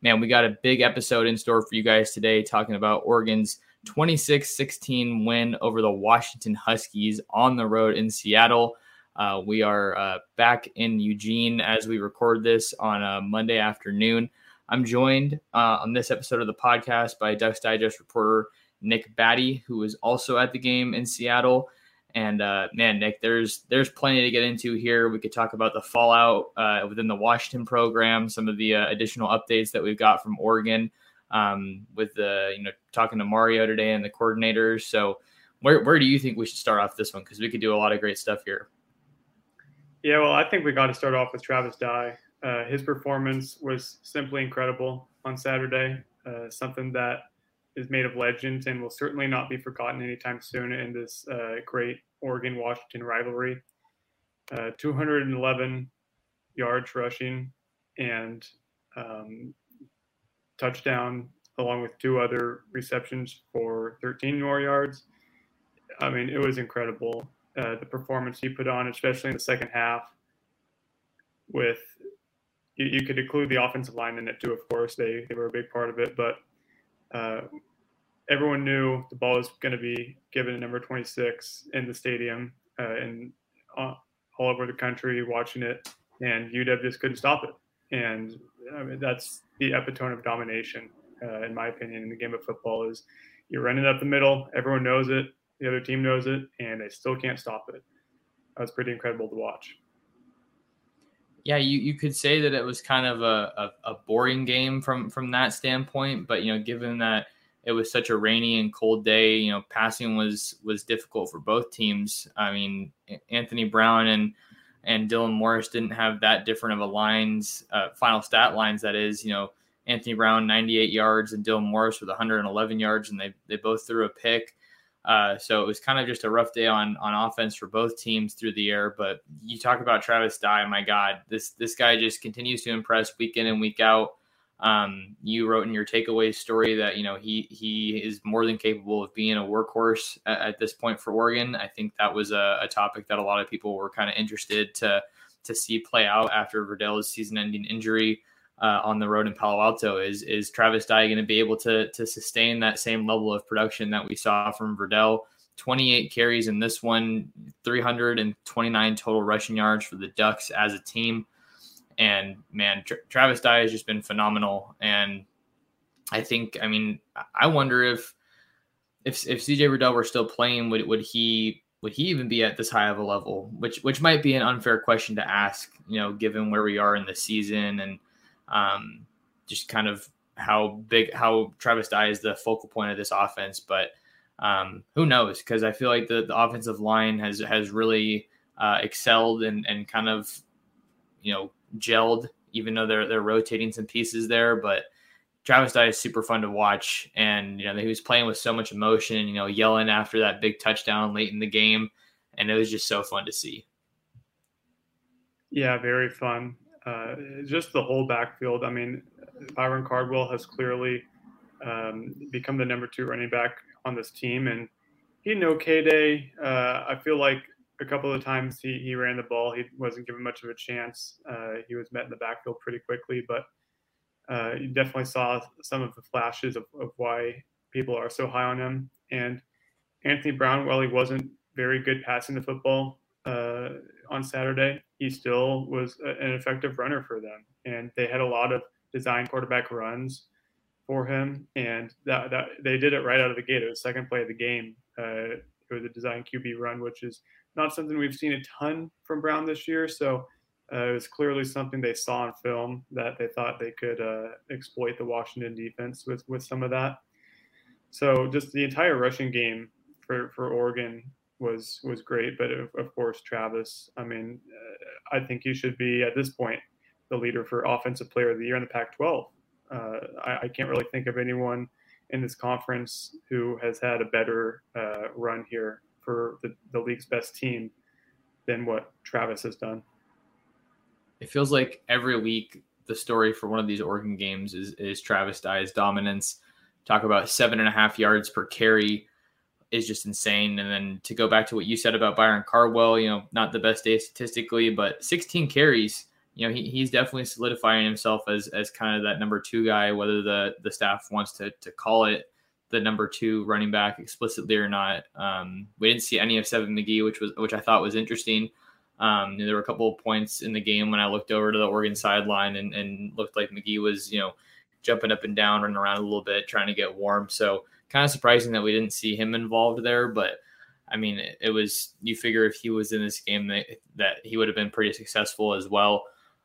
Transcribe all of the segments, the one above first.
Man, we got a big episode in store for you guys today, talking about Oregon's 26 16 win over the Washington Huskies on the road in Seattle. Uh, we are uh, back in Eugene as we record this on a Monday afternoon. I'm joined uh, on this episode of the podcast by Ducks Digest reporter Nick Batty, who was also at the game in Seattle. And uh, man, Nick, there's there's plenty to get into here. We could talk about the fallout uh, within the Washington program, some of the uh, additional updates that we've got from Oregon, um, with the you know talking to Mario today and the coordinators. So, where where do you think we should start off this one? Because we could do a lot of great stuff here. Yeah, well, I think we got to start off with Travis Dye. Uh, his performance was simply incredible on Saturday. Uh, something that is made of legends and will certainly not be forgotten anytime soon in this uh, great Oregon Washington rivalry. Uh, 211 yards rushing and um, touchdown, along with two other receptions for 13 more yards. I mean, it was incredible. Uh, the performance he put on, especially in the second half, with you, you, could include the offensive line in it too. Of course, they they were a big part of it, but uh, everyone knew the ball was going to be given to number 26 in the stadium uh, and uh, all over the country watching it, and UW just couldn't stop it. And I mean, that's the epitome of domination, uh, in my opinion, in the game of football. Is you're running up the middle, everyone knows it, the other team knows it, and they still can't stop it. That was pretty incredible to watch. Yeah, you, you could say that it was kind of a, a, a boring game from from that standpoint, but you know, given that it was such a rainy and cold day. You know, passing was was difficult for both teams. I mean, Anthony Brown and and Dylan Morris didn't have that different of a lines uh, final stat lines. That is, you know, Anthony Brown 98 yards and Dylan Morris with 111 yards, and they they both threw a pick. Uh, so it was kind of just a rough day on on offense for both teams through the air. But you talk about Travis Dye, my God, this this guy just continues to impress week in and week out. Um, you wrote in your takeaway story that you know he he is more than capable of being a workhorse at, at this point for Oregon. I think that was a, a, topic that a lot of people were kind of interested to to see play out after Verdell's season-ending injury uh, on the road in Palo Alto. Is is Travis Dye going to be able to to sustain that same level of production that we saw from Verdell? 28 carries in this one, 329 total rushing yards for the Ducks as a team. And man, Tra- Travis Dye has just been phenomenal. And I think, I mean, I wonder if if if CJ Verdell were still playing, would would he would he even be at this high of a level? Which which might be an unfair question to ask, you know, given where we are in the season and um, just kind of how big how Travis Dye is the focal point of this offense. But um, who knows? Because I feel like the, the offensive line has has really uh, excelled and and kind of you know gelled, even though they're they're rotating some pieces there. But Travis Dye is super fun to watch, and you know he was playing with so much emotion, you know, yelling after that big touchdown late in the game, and it was just so fun to see. Yeah, very fun. Uh, just the whole backfield. I mean, Byron Cardwell has clearly um, become the number two running back on this team, and he had an okay day. Uh, I feel like a couple of times he, he ran the ball. He wasn't given much of a chance. Uh, he was met in the backfield pretty quickly, but uh, you definitely saw some of the flashes of, of why people are so high on him. And Anthony Brown, while he wasn't very good passing the football uh, on Saturday, he still was an effective runner for them. And they had a lot of design quarterback runs for him, and that, that they did it right out of the gate. It was second play of the game. Uh, it was a design QB run, which is not something we've seen a ton from Brown this year. So uh, it was clearly something they saw on film that they thought they could uh, exploit the Washington defense with with some of that. So just the entire rushing game for for Oregon was was great, but of, of course Travis. I mean, uh, I think he should be at this point the leader for Offensive Player of the Year in the Pac-12. Uh, I, I, can't really think of anyone in this conference who has had a better uh, run here for the, the league's best team than what Travis has done. It feels like every week the story for one of these Oregon games is, is Travis Dye's dominance. Talk about seven and a half yards per carry is just insane. And then to go back to what you said about Byron Cardwell, you know, not the best day statistically, but 16 carries you know, he, he's definitely solidifying himself as as kind of that number two guy, whether the the staff wants to to call it the number two running back explicitly or not. Um, we didn't see any of Seven McGee, which was which I thought was interesting. Um, there were a couple of points in the game when I looked over to the Oregon sideline and, and looked like McGee was, you know, jumping up and down, running around a little bit, trying to get warm. So kind of surprising that we didn't see him involved there. But I mean, it, it was you figure if he was in this game that, that he would have been pretty successful as well.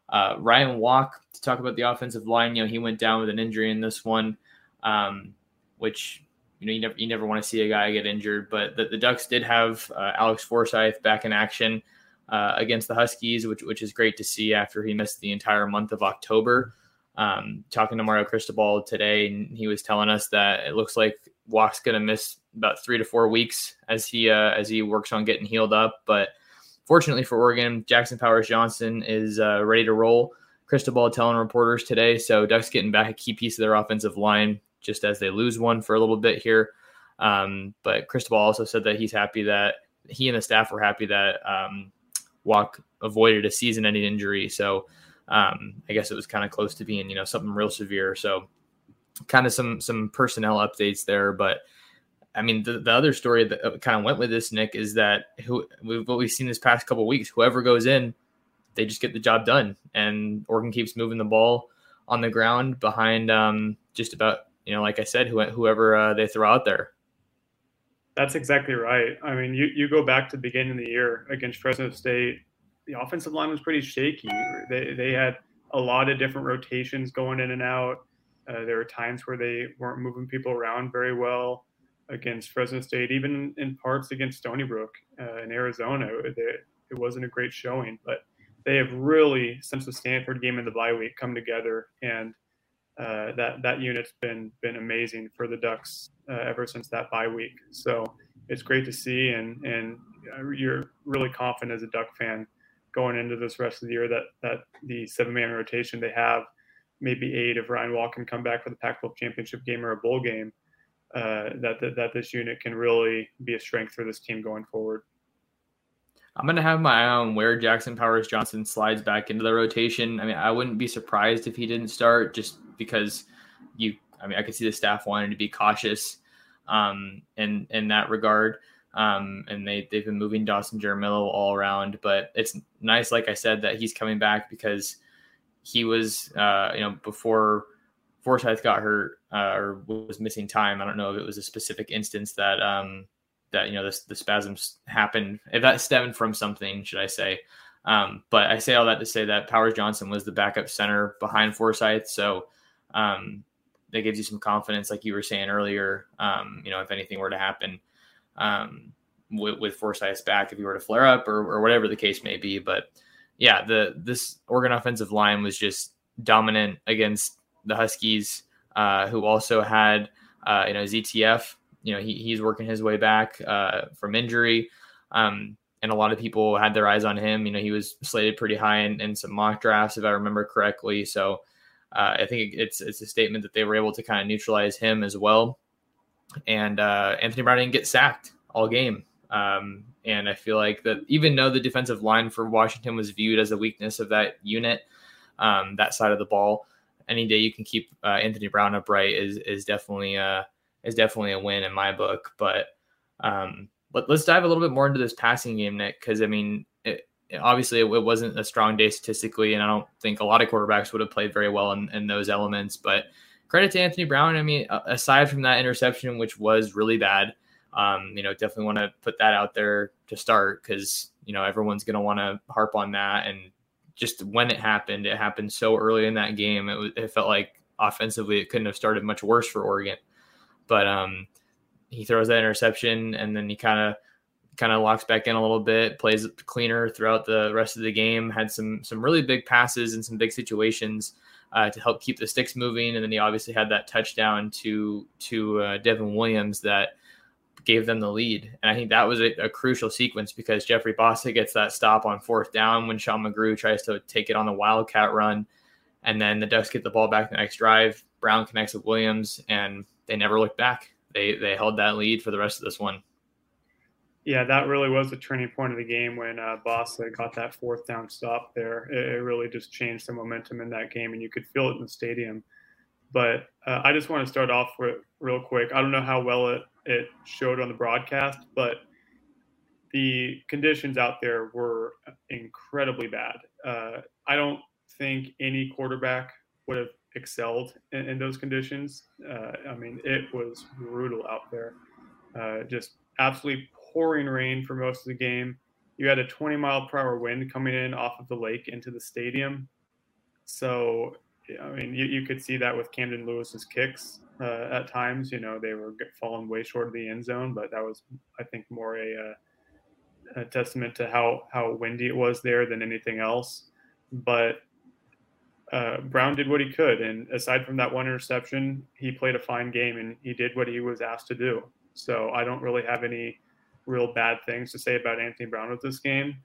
Uh, Ryan Walk to talk about the offensive line. You know, he went down with an injury in this one, um, which you know you never you never want to see a guy get injured. But the, the Ducks did have uh, Alex Forsyth back in action uh, against the Huskies, which which is great to see after he missed the entire month of October. Um, talking to Mario Cristobal today, and he was telling us that it looks like Walk's going to miss about three to four weeks as he uh, as he works on getting healed up, but fortunately for Oregon, Jackson Powers Johnson is uh, ready to roll. Cristobal telling reporters today. So Ducks getting back a key piece of their offensive line just as they lose one for a little bit here. Um, but Cristobal also said that he's happy that he and the staff were happy that um, Walk avoided a season-ending injury. So um, I guess it was kind of close to being you know something real severe. So kind of some some personnel updates there, but I mean, the, the other story that uh, kind of went with this, Nick, is that who we've, what we've seen this past couple weeks, whoever goes in, they just get the job done, and Oregon keeps moving the ball on the ground behind um, just about you know, like I said, whoever uh, they throw out there. That's exactly right. I mean, you, you go back to the beginning of the year against Fresno State, the offensive line was pretty shaky. They, they had a lot of different rotations going in and out. Uh, there were times where they weren't moving people around very well against Fresno State, even in parts against Stony Brook uh, in Arizona. It, it wasn't a great showing, but they have really, since the Stanford game in the bye week, come together, and uh, that that unit's been been amazing for the Ducks uh, ever since that bye week. So it's great to see, and and you're really confident as a Duck fan going into this rest of the year that that the seven man rotation they have, maybe eight if Ryan Walk can come back for the Pac-12 championship game or a bowl game uh, that, that that this unit can really be a strength for this team going forward. I'm going to have my eye on where Jackson Powers Johnson slides back into the rotation. I mean, I wouldn't be surprised if he didn't start just because you, I mean, I could see the staff wanting to be cautious um, in, in that regard. Um, and they, they've been moving Dawson Jaramillo all around, but it's nice, like I said, that he's coming back because he was, uh, you know, before Forsyth got hurt uh, or was missing time. I don't know if it was a specific instance that um, that you know the, the spasms happened. If that stemmed from something, should I say? Um, but I say all that to say that Powers Johnson was the backup center behind Forsyth, so um, that gives you some confidence, like you were saying earlier. Um, you know, if anything were to happen um, with, with Forsyth's back, if he were to flare up or, or whatever the case may be, but yeah, the this Oregon offensive line was just dominant against the Huskies, uh, who also had uh, you know ZTF. You know he, he's working his way back uh, from injury, um, and a lot of people had their eyes on him. You know he was slated pretty high in, in some mock drafts, if I remember correctly. So uh, I think it's it's a statement that they were able to kind of neutralize him as well. And uh, Anthony Brown didn't get sacked all game. Um, and I feel like that even though the defensive line for Washington was viewed as a weakness of that unit, um, that side of the ball, any day you can keep uh, Anthony Brown upright is is definitely uh is definitely a win in my book. But um, let, us dive a little bit more into this passing game, Nick, because I mean, it, obviously it, it, wasn't a strong day statistically, and I don't think a lot of quarterbacks would have played very well in, in those elements. But credit to Anthony Brown. I mean, aside from that interception, which was really bad, um, you know, definitely want to put that out there to start because you know everyone's going to want to harp on that and just when it happened, it happened so early in that game. It was it felt like offensively it couldn't have started much worse for Oregon. But um, he throws that interception and then he kind of kind of locks back in a little bit, plays cleaner throughout the rest of the game. Had some some really big passes and some big situations uh, to help keep the sticks moving, and then he obviously had that touchdown to to uh, Devon Williams that gave them the lead. And I think that was a, a, crucial sequence because Jeffrey Bassa gets that stop on fourth down when Sean McGrew tries to take it on the Wildcat run. And then the Ducks get the ball back the next drive. Brown connects with Williams, and they never looked back. They they held that lead for the rest of this one. Yeah, that really was the turning point of the game when uh, Bostic got that fourth down stop there. It, it, really just changed the momentum in that game, and you could feel it in the stadium. But uh, I just want to start off with real quick. I don't know how well it it showed on the broadcast, but the conditions out there were incredibly bad. Uh, I don't think any quarterback would have excelled in, in those conditions. Uh, I mean, it was brutal out there. Uh, just absolutely pouring rain for most of the game. You had a 20 mile per hour wind coming in off of the lake into the stadium. So, I mean, you, you could see that with Camden Lewis's kicks uh, at times. You know, they were falling way short of the end zone, but that was, I think, more a, uh, a testament to how how windy it was there than anything else. But uh, Brown did what he could, and aside from that one interception, he played a fine game and he did what he was asked to do. So I don't really have any real bad things to say about Anthony Brown with this game.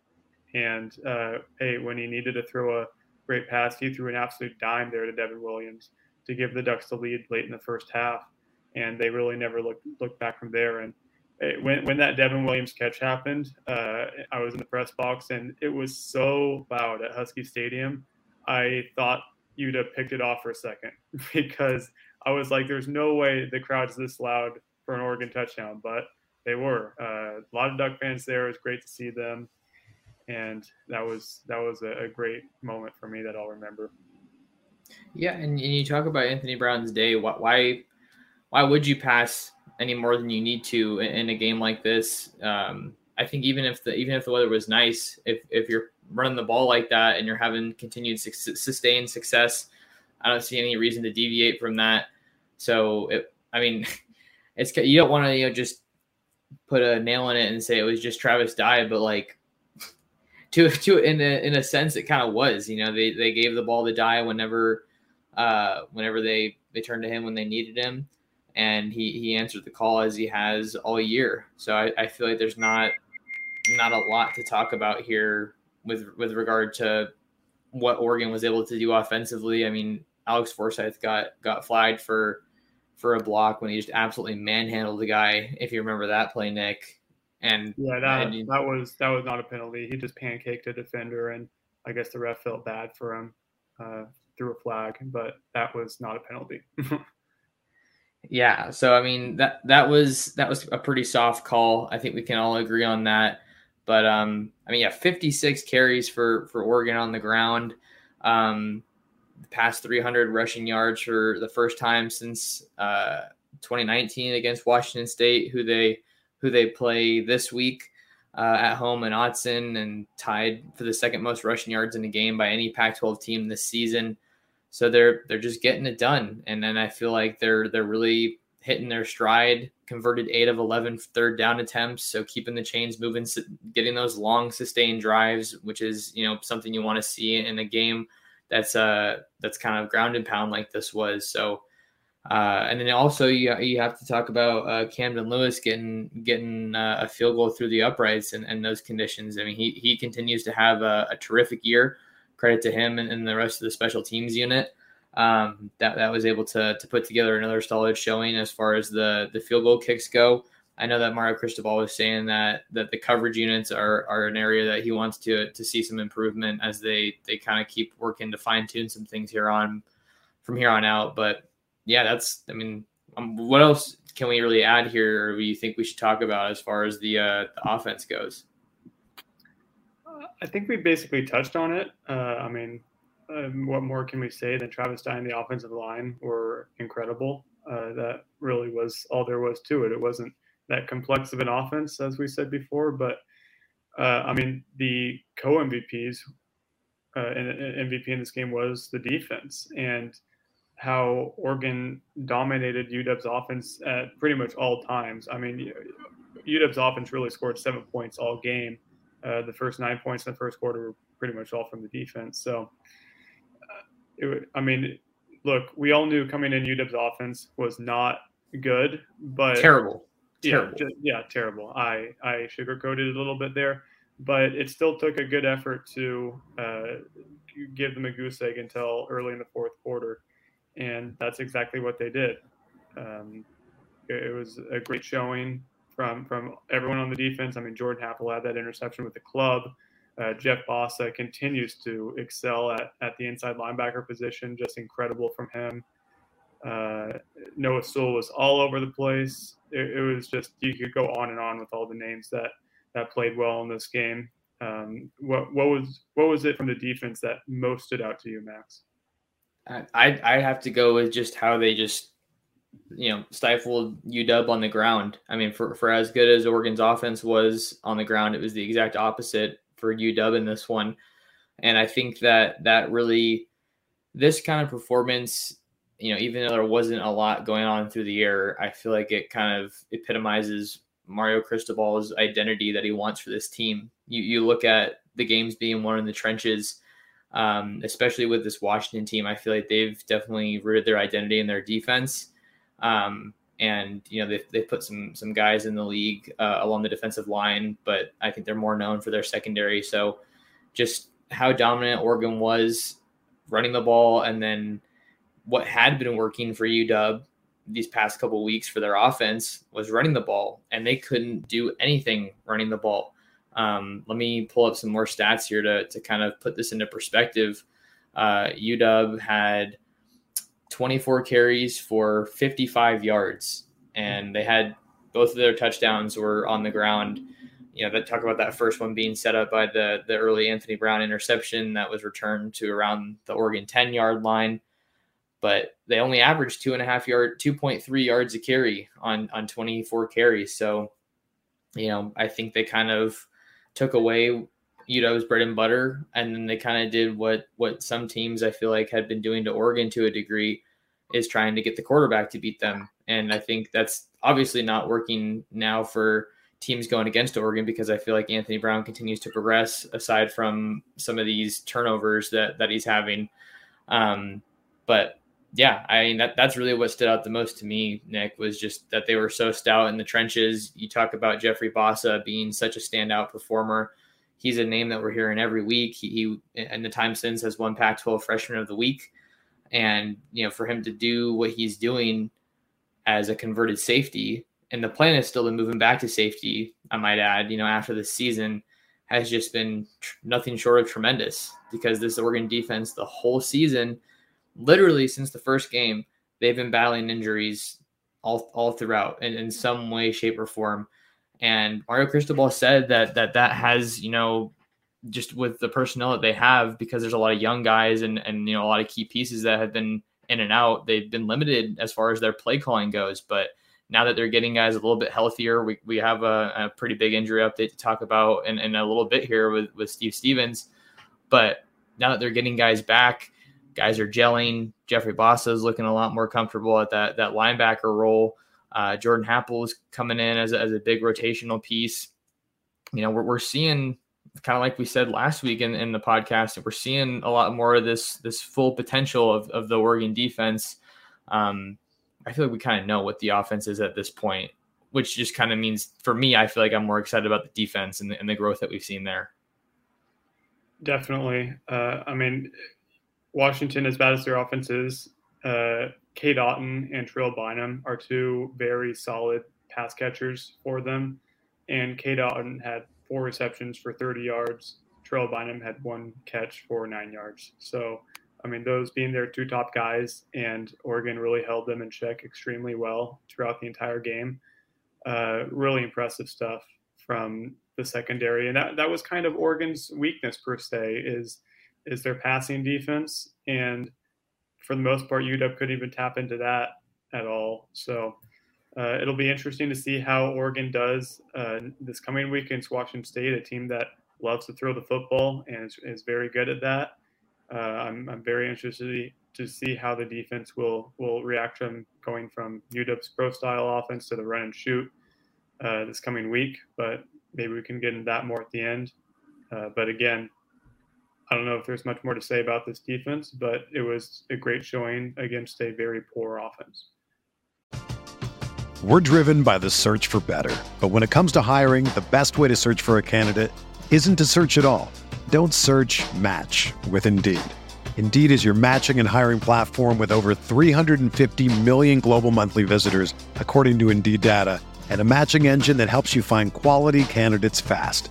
And uh, hey, when he needed to throw a great pass, he threw an absolute dime there to Devon Williams to give the Ducks the lead late in the first half, and they really never looked looked back from there. And it, when when that Devon Williams catch happened, uh, I was in the press box, and it was so loud at Husky Stadium. I thought you'd have picked it off for a second because I was like, "There's no way the crowd's this loud for an Oregon touchdown," but they were. Uh, a lot of Duck fans there. It was great to see them, and that was that was a, a great moment for me that I'll remember. Yeah, and, and you talk about Anthony Brown's day. Why, why would you pass any more than you need to in, in a game like this? Um, I think even if the even if the weather was nice, if if you're running the ball like that and you're having continued su- sustained success, I don't see any reason to deviate from that. So, it, I mean, it's you don't want to you know just put a nail in it and say it was just Travis Dye, but like to to in a in a sense it kind of was. You know, they they gave the ball to Dye whenever uh whenever they they turned to him when they needed him, and he he answered the call as he has all year. So I, I feel like there's not not a lot to talk about here with with regard to what Oregon was able to do offensively. I mean, Alex Forsyth got got flagged for for a block when he just absolutely manhandled the guy. If you remember that play, Nick, and yeah, that and, that was that was not a penalty. He just pancaked a defender, and I guess the ref felt bad for him, uh, threw a flag, but that was not a penalty. yeah, so I mean that that was that was a pretty soft call. I think we can all agree on that. But um, I mean, yeah, 56 carries for for Oregon on the ground. Um, past 300 rushing yards for the first time since uh, 2019 against Washington State, who they who they play this week uh, at home in Autzen and tied for the second most rushing yards in a game by any Pac-12 team this season. So they're they're just getting it done, and then I feel like they're they're really hitting their stride. Converted eight of 11 third down attempts, so keeping the chains moving, getting those long sustained drives, which is you know something you want to see in a game that's uh that's kind of ground and pound like this was. So uh, and then also you, you have to talk about uh, Camden Lewis getting getting uh, a field goal through the uprights and, and those conditions. I mean, he he continues to have a, a terrific year. Credit to him and, and, the rest of the special teams unit um, that that was able to to put together another solid showing as far as the the field goal kicks go. I know that Mario Cristobal was saying that that the coverage units are are an area that he wants to to see some improvement as they they kind of keep working to fine tune some things here on from here on out. But yeah, that's I mean, um, what else can we really add here, or do you think we should talk about as far as the uh, the offense goes? I think we basically touched on it. Uh, I mean, um, what more can we say than Travis Dye and the offensive line were incredible. Uh, that really was all there was to it. It wasn't that complex of an offense, as we said before. But uh, I mean, the co MVPs uh, and MVP in this game was the defense and how Oregon dominated UW's offense at pretty much all times. I mean, UW's offense really scored seven points all game. Uh, the first nine points in the first quarter were pretty much all from the defense. So, uh, it, I mean, look, we all knew coming in UW's offense was not good, but terrible terrible. Yeah, just, yeah, terrible. I I sugarcoated it a little bit there, but it still took a good effort to uh, give them a goose egg until early in the fourth quarter, and that's exactly what they did. Um, it, it, was a great showing from from everyone on the defense. I mean, Jordan Happle had that interception with the club. Uh, Jeff Bassa continues to excel at, at the inside linebacker position. Just incredible from him. Uh, Noah Sewell was all over the place. It, it, was just you could go on and on with all the names that that played well in this game. Um, what what was what was it from the defense that most stood out to you, Max? I I have to go with just how they just you know stifled UW on the ground. I mean, for for as good as Oregon's offense was on the ground, it was the exact opposite for UW in this one. And I think that that really this kind of performance you know, even though there wasn't a lot going on through the air, I feel like it kind of epitomizes Mario Cristobal's identity that he wants for this team. You you look at the games being won in the trenches, um, especially with this Washington team. I feel like they've definitely rooted their identity in their defense. Um, and you know they they put some some guys in the league uh, along the defensive line, but I think they're more known for their secondary. So just how dominant Oregon was running the ball, and then what had been working for UW these past couple weeks for their offense was running the ball, and they couldn't do anything running the ball. Um, let me pull up some more stats here to, to kind of put this into perspective. Uh, UW had 24 carries for 55 yards, and they had both of their touchdowns were on the ground. You know, that talk about that first one being set up by the the early Anthony Brown interception that was returned to around the Oregon 10 yard line but they only averaged two and a half yard, 2.3 yards a carry on, on 24 carries. So, you know, I think they kind of took away UW's bread and butter. And then they kind of did what, what some teams I feel like had been doing to Oregon to a degree is trying to get the quarterback to beat them. And I think that's obviously not working now for teams going against Oregon because I feel like Anthony Brown continues to progress aside from some of these turnovers that, that he's having. Um, but yeah, I mean that that's really what stood out the most to me, Nick, was just that they were so stout in the trenches. You talk about Jeffrey Bassa being such a standout performer. He's a name that we're hearing every week. He, he in the time since has won Pac-12 Freshman of the Week, and you know for him to do what he's doing as a converted safety, and the plan is still to move him back to safety. I might add, you know, after this season has just been tr- nothing short of tremendous because this Oregon defense the whole season literally since the first game, they've been battling injuries all, all throughout in, in some way, shape, or form. And Mario Cristobal said that that that has, you know, just with the personnel that they have, because there's a lot of young guys and and you know a lot of key pieces that have been in and out, they've been limited as far as their play calling goes. But now that they're getting guys a little bit healthier, we, we have a, a pretty big injury update to talk about in, in a little bit here with, with Steve Stephens. But now that they're getting guys back, guys are gelling. Jeffrey Bassa is looking a lot more comfortable at that that linebacker role. Uh, Jordan Happle is coming in as a, as a big rotational piece. You know, we're, we're seeing kind of like we said last week in, in the podcast, we're seeing a lot more of this this full potential of, of the Oregon defense. Um, I feel like we kind of know what the offense is at this point, which just kind of means for me, I feel like I'm more excited about the defense and the, and the growth that we've seen there. Definitely. Uh, I mean, Washington, as bad as their offense is, uh, Cade Otton and Terrell Bynum are two very solid pass catchers for them. And Cade Otton had four receptions for 30 yards. Terrell Bynum had one catch for nine yards. So, I mean, those being their two top guys, and Oregon really held them in check extremely well throughout the entire game. Uh, really impressive stuff from the secondary, and that, that was kind of Oregon's weakness per se is is their passing defense, and for the most part, UW couldn't even tap into that at all. So uh, it'll be interesting to see how Oregon does uh, this coming week against Washington State, a team that loves to throw the football and is, is very good at that. Uh, I'm, I'm very interested to see how the defense will will react from going from UW's pro style offense to the run and shoot uh, this coming week. But maybe we can get into that more at the end. Uh, but again, I don't know if there's much more to say about this defense, but it was a great showing against a very poor offense. We're driven by the search for better. But when it comes to hiring, the best way to search for a candidate isn't to search at all. Don't search match with Indeed. Indeed is your matching and hiring platform with over 350 million global monthly visitors, according to Indeed data, and a matching engine that helps you find quality candidates fast.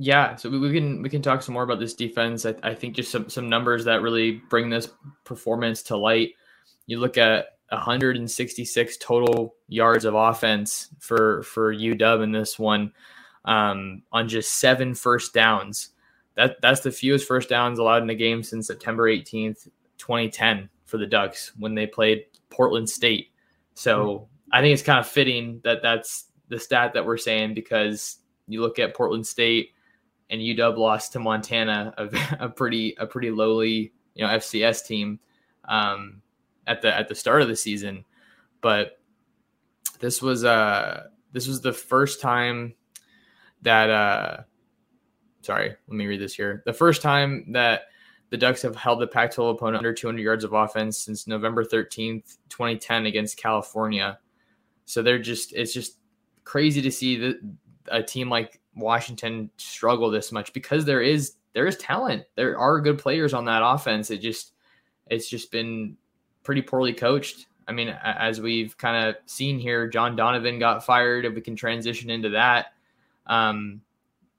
Yeah, so we, we can we can talk some more about this defense. I, I think just some some numbers that really bring this performance to light. You look at 166 total yards of offense for for UW in this one um, on just seven first downs. That that's the fewest first downs allowed in a game since September 18th, 2010 for the Ducks when they played Portland State. So mm-hmm. I think it's kind of fitting that that's the stat that we're saying because you look at Portland State and UW lost to Montana, a, a pretty a pretty lowly you know FCS team um, at the at the start of the season, but this was uh this was the first time that uh sorry let me read this here the first time that the Ducks have held the Pac-12 opponent under 200 yards of offense since November 13th, 2010 against California. So they're just it's just crazy to see a team like Washington struggle this much because there is there is talent. There are good players on that offense. It just it's just been pretty poorly coached. I mean, as we've kind of seen here, John Donovan got fired. If we can transition into that, um,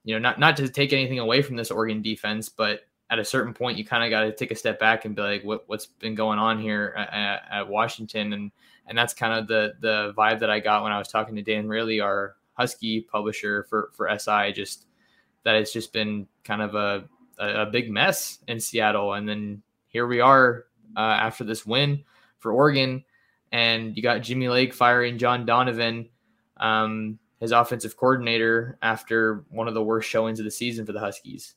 you know, not not to take anything away from this Oregon defense, but at a certain point, you kind of got to take a step back and be like, what what's been going on here at, at, Washington, and and that's kind of the the vibe that I got when I was talking to Dan Raley, our Husky publisher for for SI, just that it's just been kind of a a, big mess in Seattle, and then here we are uh, after this win for Oregon, and you got Jimmy Lake firing John Donovan. Um, his offensive coordinator after one of the worst showings of the season for the Huskies.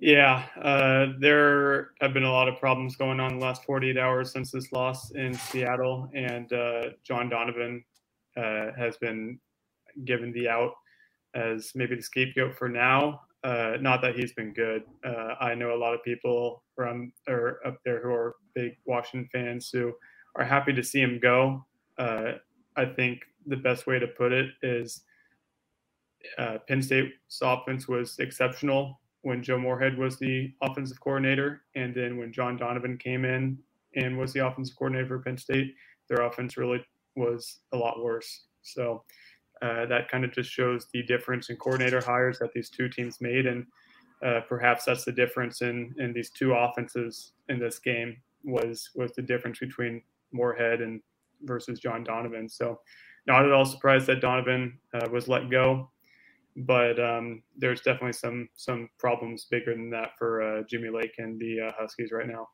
Yeah, uh, there have been a lot of problems going on the last 48 hours since this loss in Seattle, and uh, John Donovan uh, has been given the out as maybe the scapegoat for now. Uh, not that he's been good. Uh, I know a lot of people from or up there who are big Washington fans who are happy to see him go. Uh, I think the best way to put it is Penn State's offense was exceptional when Joe Moorhead was the offensive coordinator, and then when John Donovan came in and was the offensive coordinator for Penn State, their offense really was a lot worse. So uh, that kind of just shows the difference in coordinator hires that these two teams made, and uh, perhaps that's the difference in in these two offenses in this game was was the difference between Moorhead and versus John Donovan. So not at all surprised that Donovan uh, was let go but um, there's definitely some some problems bigger than that for uh, Jimmy Lake and the uh, Huskies right now.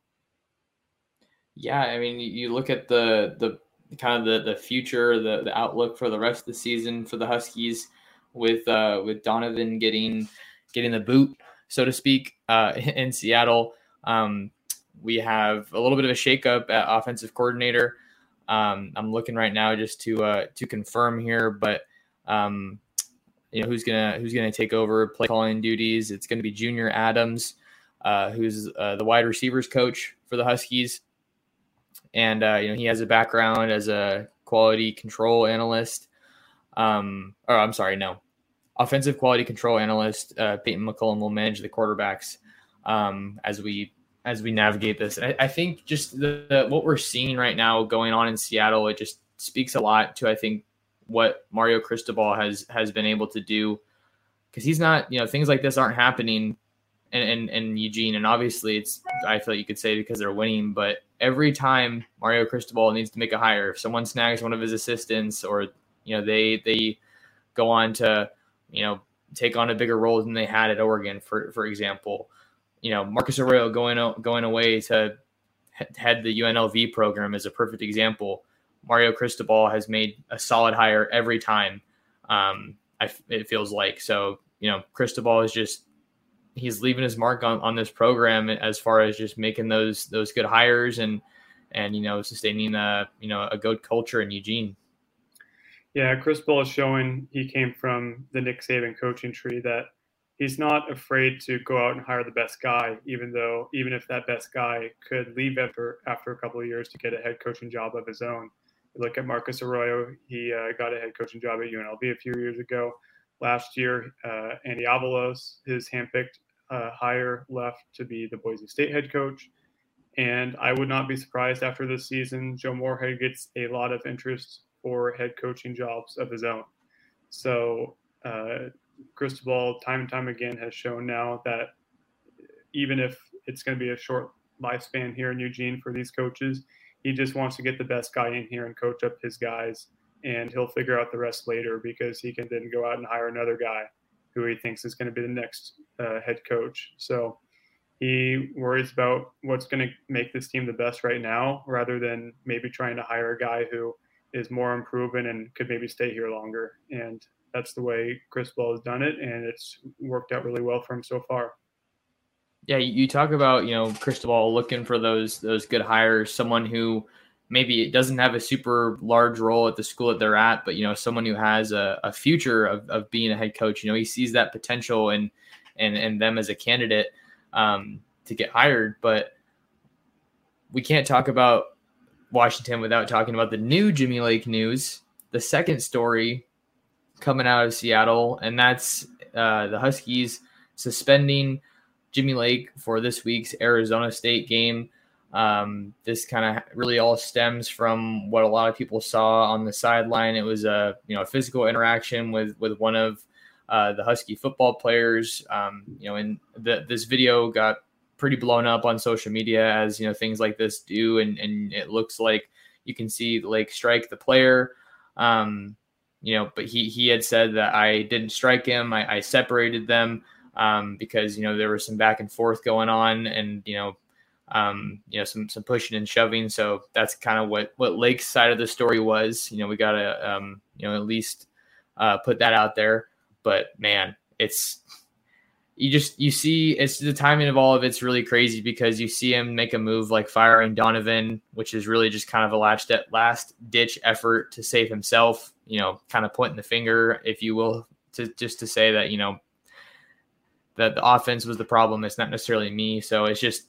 Yeah, I mean, you look at the the kind of the the future, the the outlook for the rest of the season for the Huskies, with uh, with Donovan getting getting the boot, so to speak, uh, in Seattle. Um, we have a little bit of a shakeup at offensive coordinator. Um, I'm looking right now just to uh, to confirm here, but um, you know who's gonna who's gonna take over play calling duties. It's to be Junior Adams, uh, who's uh, the wide receivers coach for the Huskies, and uh, you know he has a background as a quality control analyst. Um, or I'm sorry, no, offensive quality control analyst. Uh, Peyton McCullum will manage the quarterbacks um, as we as we navigate this. I, I think just the, the, what we're seeing right now going on in Seattle, it just speaks a lot to I think what Mario Cristobal has has been able to do because he's not you know things like this aren't happening and and Eugene and obviously it's I feel like you could say because they're winning but every time Mario Cristobal needs to make a hire if someone snags one of his assistants or you know they they go on to you know take on a bigger role than they had at Oregon for for example you know Marcus Arroyo going going away to head the UNLV program is a perfect example Mario Cristobal has made a solid hire every time. Um, I, it feels like so. You know, Cristobal is just he's leaving his mark on, on this program as far as just making those those good hires and and you know sustaining a you know a good culture in Eugene. Yeah, Cristobal is showing he came from the Nick Saban coaching tree that he's not afraid to go out and hire the best guy, even though even if that best guy could leave after after a couple of years to get a head coaching job of his own look at Marcus Arroyo. He uh, got a head coaching job at UNLV a few years ago. Last year, uh, Andy Avalos, his handpicked uh, hire, left to be the Boise State head coach. And I would not be surprised after this season, Joe Moorhead gets a lot of interest for head coaching jobs of his own. So, uh, Cristobal, time and time again, has shown now that even if it's going to be a short lifespan here in Eugene for these coaches, he just wants to get the best guy in here and coach up his guys, and he'll figure out the rest later because he can then go out and hire another guy who he thinks is going to be the next uh, head coach. So he worries about what's going to make this team the best right now, rather than maybe trying to hire a guy who is more unproven and could maybe stay here longer. And that's the way Cristobal has done it, and it's worked out really well for him so far yeah, you talk about you know Cristobal looking for those those good hires, someone who maybe it doesn't have a super large role at the school that they're at, but you know someone who has a, a future of, of being a head coach. You know, he sees that potential and and and them as a candidate um, to get hired. But we can't talk about Washington without talking about the new Jimmy Lake news. The second story coming out of Seattle, and that's uh, the Huskies suspending Jimmy Lake for this week's Arizona State game. Um, this kind of really all stems from what a lot of people saw on the sideline. It was a you know a physical interaction with with one of uh, the Husky football players. Um, you know, and the, this video got pretty blown up on social media as you know things like this do, and and it looks like you can see Lake strike the player. Um, you know, but he he had said that I didn't strike him. I, I separated them um, because you know there was some back and forth going on, and you know um, you know, some some pushing and shoving. So that's kind of what what Lake's side of the story was. You know, we got to um, you know at least uh, put that out there. But man, it's you just you see it's the timing of all of it's really crazy because you see him make a move like firing Donovan, which is really just kind of a last last ditch effort to save himself. You know, kind of pointing the finger, if you will, to just to say that you know that the offense was the problem. It's not necessarily me. So it's just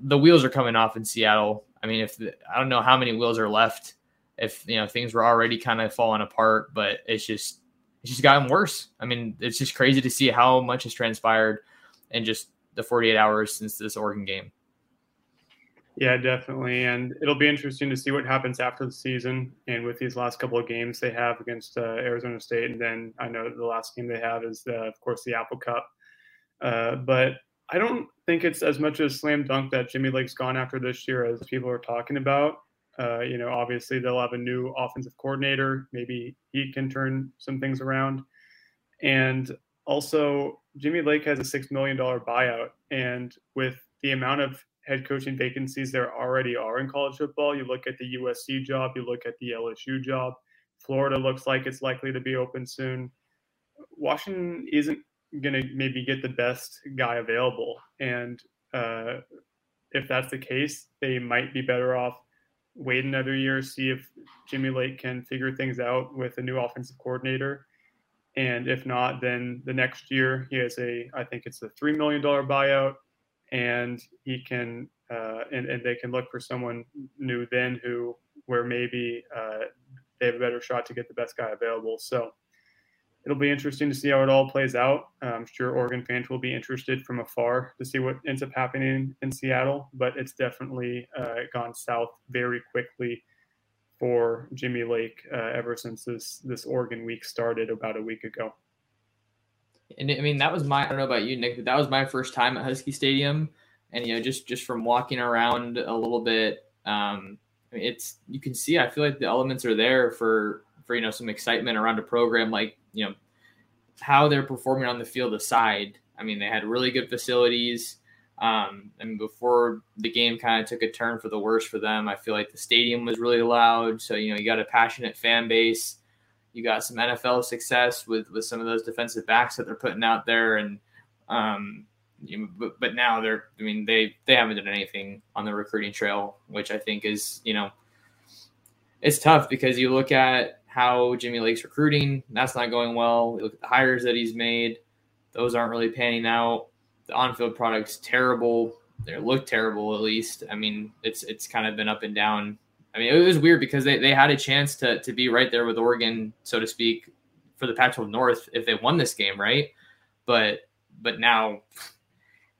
the wheels are coming off in Seattle. I mean, if the, I don't know how many wheels are left, if you know things were already kind of falling apart, but it's just it's just gotten worse. I mean, it's just crazy to see how much has transpired in just the 48 hours since this Oregon game. Yeah, definitely. And it'll be interesting to see what happens after the season and with these last couple of games they have against uh, Arizona State. And then I know the last game they have is, uh, of course, the Apple Cup. Uh, but I don't think it's as much a slam dunk that Jimmy Lake's gone after this year as people are talking about. Uh, you know, obviously they'll have a new offensive coordinator. Maybe he can turn some things around. And also, Jimmy Lake has a $6 million buyout. And with the amount of head coaching vacancies there already are in college football, you look at the USC job, you look at the LSU job, Florida looks like it's likely to be open soon. Washington isn't going to maybe get the best guy available. And uh, if that's the case, they might be better off wait another year, see if Jimmy Lake can figure things out with a new offensive coordinator. And if not, then the next year he has a, I think it's a $3 million buyout and he can, uh, and, and they can look for someone new then who, where maybe uh, they have a better shot to get the best guy available. So, it'll be interesting to see how it all plays out. I'm sure Oregon fans will be interested from afar to see what ends up happening in Seattle, but it's definitely uh, gone south very quickly for Jimmy Lake uh, ever since this this Oregon week started about a week ago. And I mean, that was my I don't know about you, Nick, but that was my first time at Husky Stadium, and you know, just just from walking around a little bit, um, it's you can see. I feel like the elements are there for for you know some excitement around a program like you know how they're performing on the field aside. I mean, they had really good facilities. Um, and before the game kind of took a turn for the worse for them, I feel like the stadium was really loud. So you know, you got a passionate fan base. You got some NFL success with with some of those defensive backs that they're putting out there, and um, you know, but, but now they're. I mean, they they haven't done anything on the recruiting trail, which I think is you know, it's tough because you look at how Jimmy Lake's recruiting. That's not going well. look at the hires that he's made; those aren't really panning out. The on-field product's terrible. They look terrible, at least. I mean, it's it's kind of been up and down. I mean, it was weird because they, they had a chance to to be right there with Oregon, so to speak, for the Pac-12 North if they won this game, right? But but now,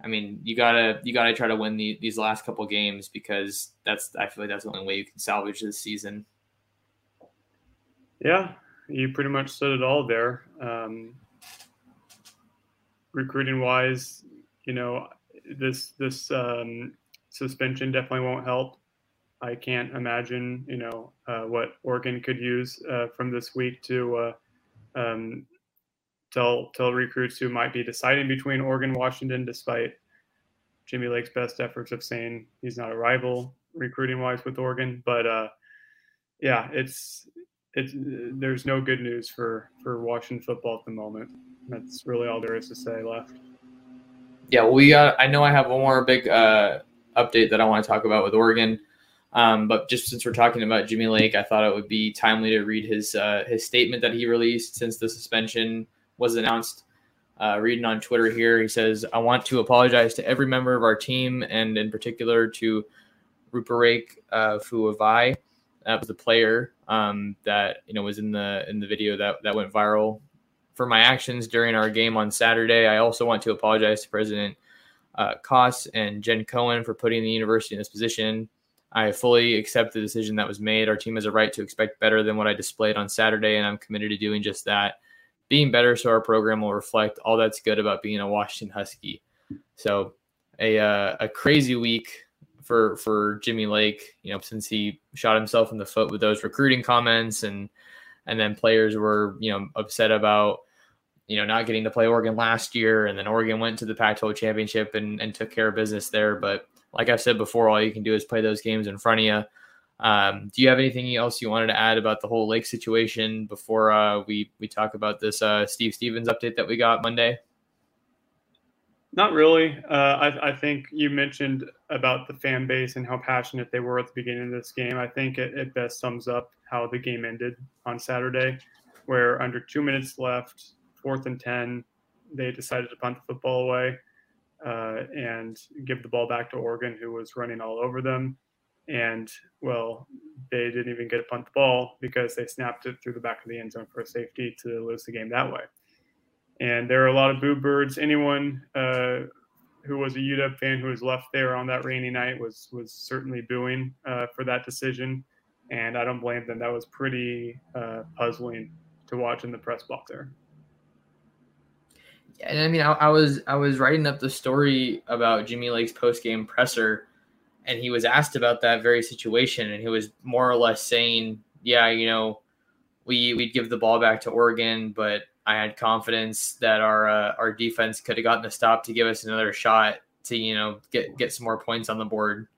I mean, you gotta you gotta try to win the, these last couple games because that's I feel like that's the only way you can salvage this season. Yeah, you pretty much said it all there. Um, recruiting wise, you know, this this um, suspension definitely won't help. I can't imagine, you know, uh, what Oregon could use uh, from this week to uh, um, tell tell recruits who might be deciding between Oregon Washington, despite Jimmy Lake's best efforts of saying he's not a rival recruiting wise with Oregon. But uh, yeah, it's it's there's no good news for for Washington football at the moment. That's really all there is to say left. Yeah, well, we got. I know I have one more big uh, update that I want to talk about with Oregon. Um, but just since we're talking about Jimmy Lake, I thought it would be timely to read his uh, his statement that he released since the suspension was announced. Uh, reading on Twitter here, he says, "I want to apologize to every member of our team, and in particular to Ruperake uh, Fuavai that was the player um, that you know was in the in the video that that went viral for my actions during our game on Saturday. I also want to apologize to President uh, Cauce and Jen Cohen for putting the university in this position. I fully accept the decision that was made. Our team has a right to expect better than what I displayed on Saturday, and I'm committed to doing just that. Being better so our program will reflect all that's good about being a Washington Husky. So, a, uh, a crazy week for for Jimmy Lake, you know, since he shot himself in the foot with those recruiting comments and and then players were, you know, upset about you know, not getting to play Oregon last year and then Oregon went to the Pac-12 championship and, and took care of business there, but like I've said before, all you can do is play those games in front of you. Um, do you have anything else you wanted to add about the whole lake situation before uh, we we talk about this uh, Steve Stephens update that we got Monday? Not really. Uh, I, I, think you mentioned about the fan base and how passionate they were at the beginning of this game. I think it, it best sums up how the game ended on Saturday, where under two minutes left, fourth and 10, they decided to punt the football away uh, and give the ball back to Oregon, who was running all over them. And, well, they didn't even get to punt the ball because they snapped it through the back of the end zone for a safety to lose the game that way and there are a lot of boo birds. Anyone uh, who was a UW fan who was left there on that rainy night was was certainly booing uh, for that decision, and I don't blame them. That was pretty uh, puzzling to watch in the press box there. And I mean, I, I was I was writing up the story about Jimmy Lake's post game presser, and he was asked about that very situation, and he was more or less saying, "Yeah, you know, we we'd give the ball back to Oregon, but I had confidence that our uh, our defense could have gotten the stop to give us another shot to you know get get some more points on the board.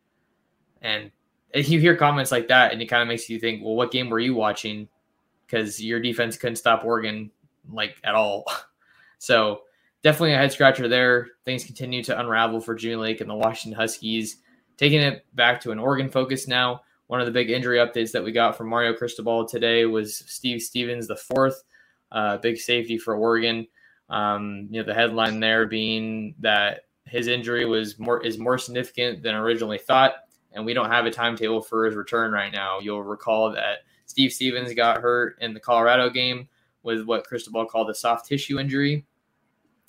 And you hear comments like that, and it kind of makes you think, well, what game were you watching? Because your defense couldn't stop Oregon like at all. so definitely a head scratcher there. Things continue to unravel for Jimmy Lake and the Washington Huskies. Taking it back to an Oregon focus now. One of the big injury updates that we got from Mario Cristobal today was Steve Stephens, the fourth uh, big safety for Oregon. Um, you know, the headline there being that his injury was more is more significant than originally thought, and we don't have a timetable for his return right now. You'll recall that Steve Stephens got hurt in the Colorado game with what Cristobal called a soft tissue injury.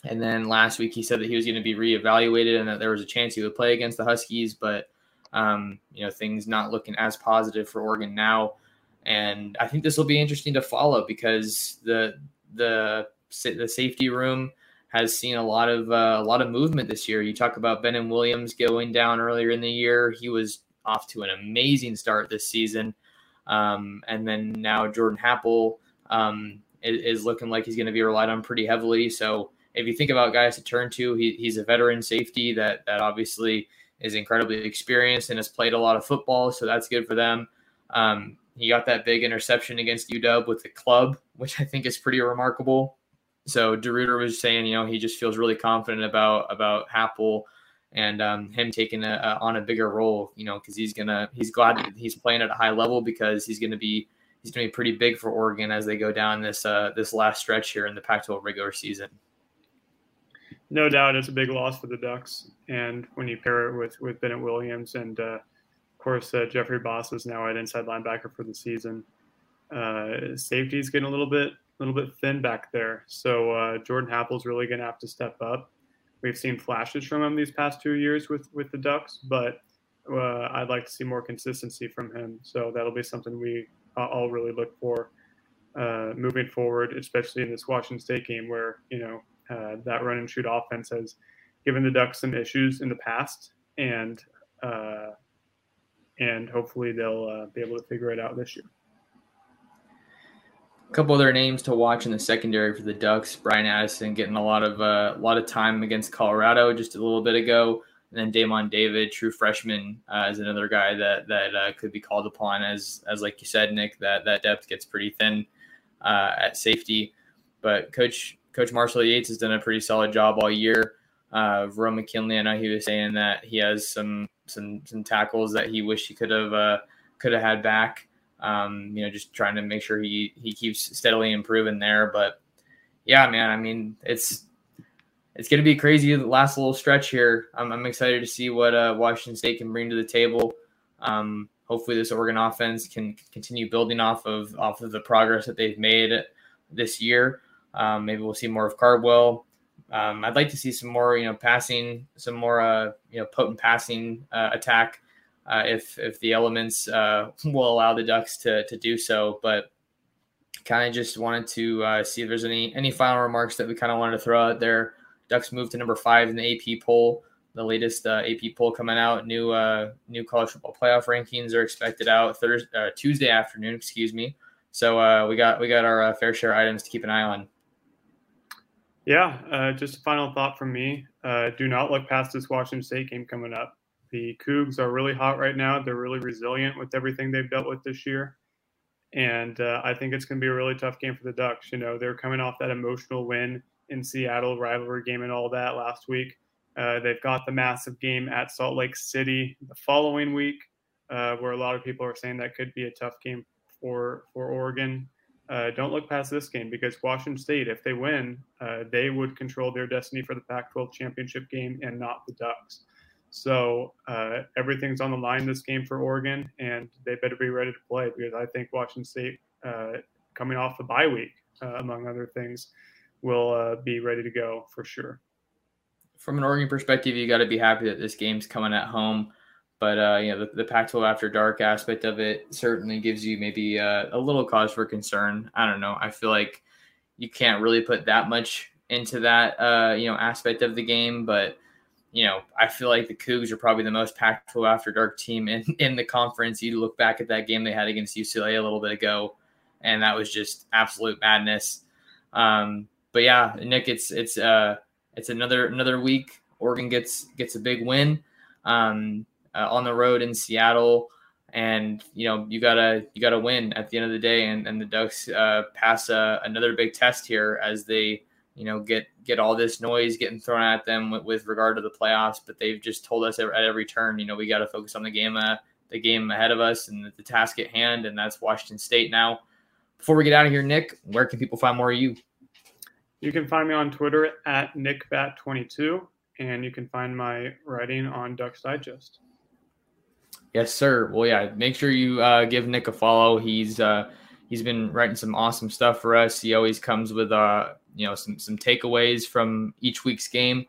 And then last week he said that he was going to be reevaluated and that there was a chance he would play against the Huskies, but um, you know things not looking as positive for Oregon now and I think this will be interesting to follow because the the the safety room has seen a lot of uh, a lot of movement this year. You talk about Bennett Williams going down earlier in the year; he was off to an amazing start this season, um, and then now Jordan Happle um, is, is, looking like he's going to be relied on pretty heavily. So if you think about guys to turn to, he, he's a veteran safety that that obviously is incredibly experienced and has played a lot of football, so that's good for them. Um, he got that big interception against UW with the club, which I think is pretty remarkable. So DeRuyter was saying, you know, he just feels really confident about about Happle and um, him taking a, a, on a bigger role, you know, because he's gonna he's glad he's playing at a high level because he's gonna be he's gonna be pretty big for Oregon as they go down this uh, this last stretch here in the Pac-12 regular season. No doubt, it's a big loss for the Ducks, and when you pair it with with Bennett Williams and uh, course, uh, Jeffrey Bassa is now at inside linebacker for the season. Uh, safety is getting a little bit, a little bit thin back there. So uh, Jordan is really going to have to step up. We've seen flashes from him these past two years with with the Ducks, but uh, I'd like to see more consistency from him. So that'll be something we all really look for uh, moving forward, especially in this Washington State game where you know uh, that run and shoot offense has given the Ducks some issues in the past, and uh, and hopefully they'll uh, be able to figure it out this year. A couple other names to watch in the secondary for the Ducks. Bryan Addison getting a lot of uh, a lot of time against Colorado just a little bit ago, and then Damon David, true freshman, uh, is another guy that that uh, could be called upon as as like you said, Nick. That that depth gets pretty thin uh, at safety, but Coach Coach Marcel Yates has done a pretty solid job all year. Uh, Verone McKinley, I know he was saying that he has some some some tackles that he wished he could have uh, could have had back. Um, you know, just trying to make sure he he keeps steadily improving there. But yeah, man, I mean, it's it's going to be crazy the last little stretch here. I'm, I'm excited to see what uh, Washington State can bring to the table. Um, hopefully, this Oregon offense can continue building off of off of the progress that they've made this year. Um, maybe we'll see more of Cardwell. Um, I'd like to see some more, you know, passing, some more, uh, you know, potent passing uh, attack uh, if if the elements uh, will allow the Ducks to to do so. But kind of just wanted to uh, see if there's any any final remarks that we kind of wanted to throw out there. Ducks moved to number five in the AP poll. The latest uh, AP poll coming out. New new college football playoff rankings are expected out Thursday, Tuesday afternoon. Excuse me. So we got we got our fair share items to keep an eye on. Yeah, uh, just a final thought from me. Uh, do not look past this Washington State game coming up. The Cougs are really hot right now. They're really resilient with everything they've dealt with this year. And uh, I think it's going to be a really tough game for the Ducks. You know, they're coming off that emotional win in Seattle, rivalry game, and all that last week. Uh, they've got the massive game at Salt Lake City the following week, uh, where a lot of people are saying that could be a tough game for for Oregon. Uh, don't look past this game because Washington State, if they win, uh, they would control their destiny for the Pac-12 championship game and not the Ducks. So uh, everything's on the line this game for Oregon, and they better be ready to play because I think Washington State, uh, coming off the bye week, uh, among other things, will uh, be ready to go for sure. From an Oregon perspective, you got to be happy that this game's coming at home. But uh, you know the, the Pac-12 after dark aspect of it certainly gives you maybe uh, a little cause for concern. I don't know. I feel like you can't really put that much into that uh, you know aspect of the game, but you know, I feel like the Cougs are probably the most Pac-12 after dark team in, in the conference. You look back at that game they had against UCLA a little bit ago, and that was just absolute madness. Um, but yeah, Nick, it's it's uh it's another another week. Oregon gets gets a big win um, uh, on the road in Seattle, and you know you gotta you gotta win at the end of the day. And, and the Ducks uh, pass uh, another big test here as they you know, get get all this noise getting thrown at them with, with regard to the playoffs. But they've just told us at every turn, you know, we got to focus on the game, uh, the game ahead of us, and the, the task at hand, and that's Washington State now. Before we get out of here, Nick, where can people find more of you? You can find me on Twitter at nickbat22, and you can find my writing on Ducks Digest. Yes, sir. Well, yeah, make sure you uh, give Nick a follow. He's uh, he's been writing some awesome stuff for us. He always comes with uh, you know some some takeaways from each week's game.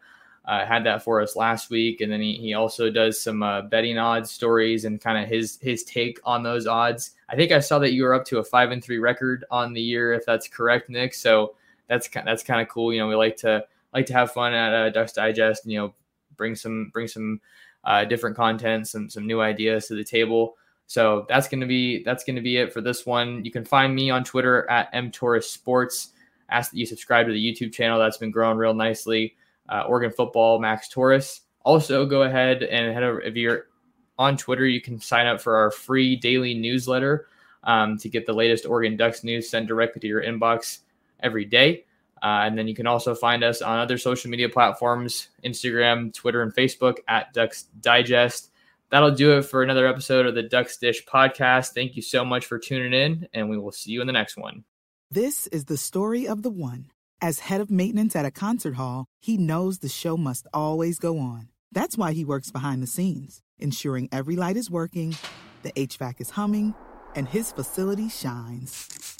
Uh, had that for us last week, and then he, he also does some uh, betting odds stories and kind of his his take on those odds. I think I saw that you were up to a five and three record on the year, if that's correct, Nick. So that's that's kind of cool. You know, we like to like to have fun at uh, Ducks Digest, and you know, bring some bring some uh, different content, some some new ideas to the table. So that's gonna be that's gonna be it for this one. You can find me on Twitter at mtorres sports ask that you subscribe to the YouTube channel. That's been growing real nicely. Uh, Oregon football, Max Torres. Also, go ahead and head over if you're on Twitter, you can sign up for our free daily newsletter um, to get the latest Oregon Ducks news sent directly to your inbox every day. Uh, and then you can also find us on other social media platforms Instagram, Twitter, and Facebook at Ducks Digest. That'll do it for another episode of the Ducks Dish podcast. Thank you so much for tuning in, and we will see you in the next one. This is the story of the one. As head of maintenance at a concert hall, he knows the show must always go on. That's why he works behind the scenes, ensuring every light is working, the HVAC is humming, and his facility shines.